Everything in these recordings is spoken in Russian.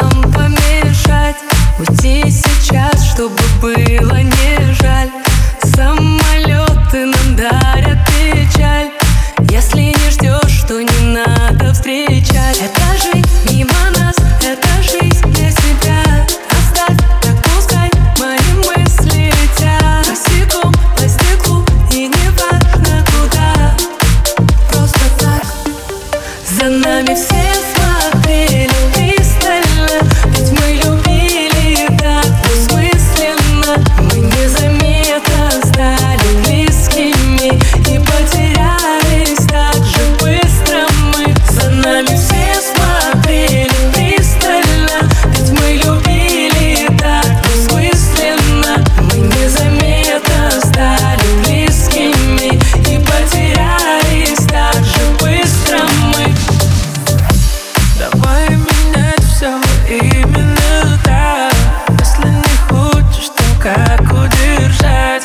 нам помешать? Уйти сейчас, чтобы было не жаль. Самолеты нам дарят печаль. Если не ждешь, то не надо встречать. Это жизнь мимо нас, это жизнь для себя. Оставь, так пускай мои мысли летят. Босиком по стеклу и не важно куда. Просто так. За нами все все именно так. Если не хочешь, то как удержать?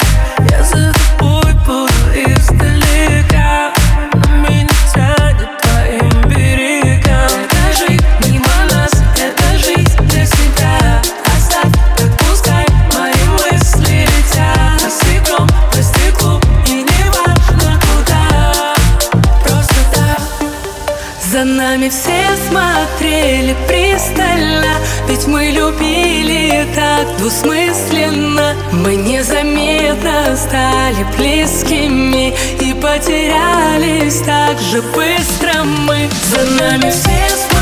За нами все смотрели пристально. Ведь мы любили так двусмысленно. Мы незаметно стали близкими И потерялись так же быстро. Мы За нами все смотрели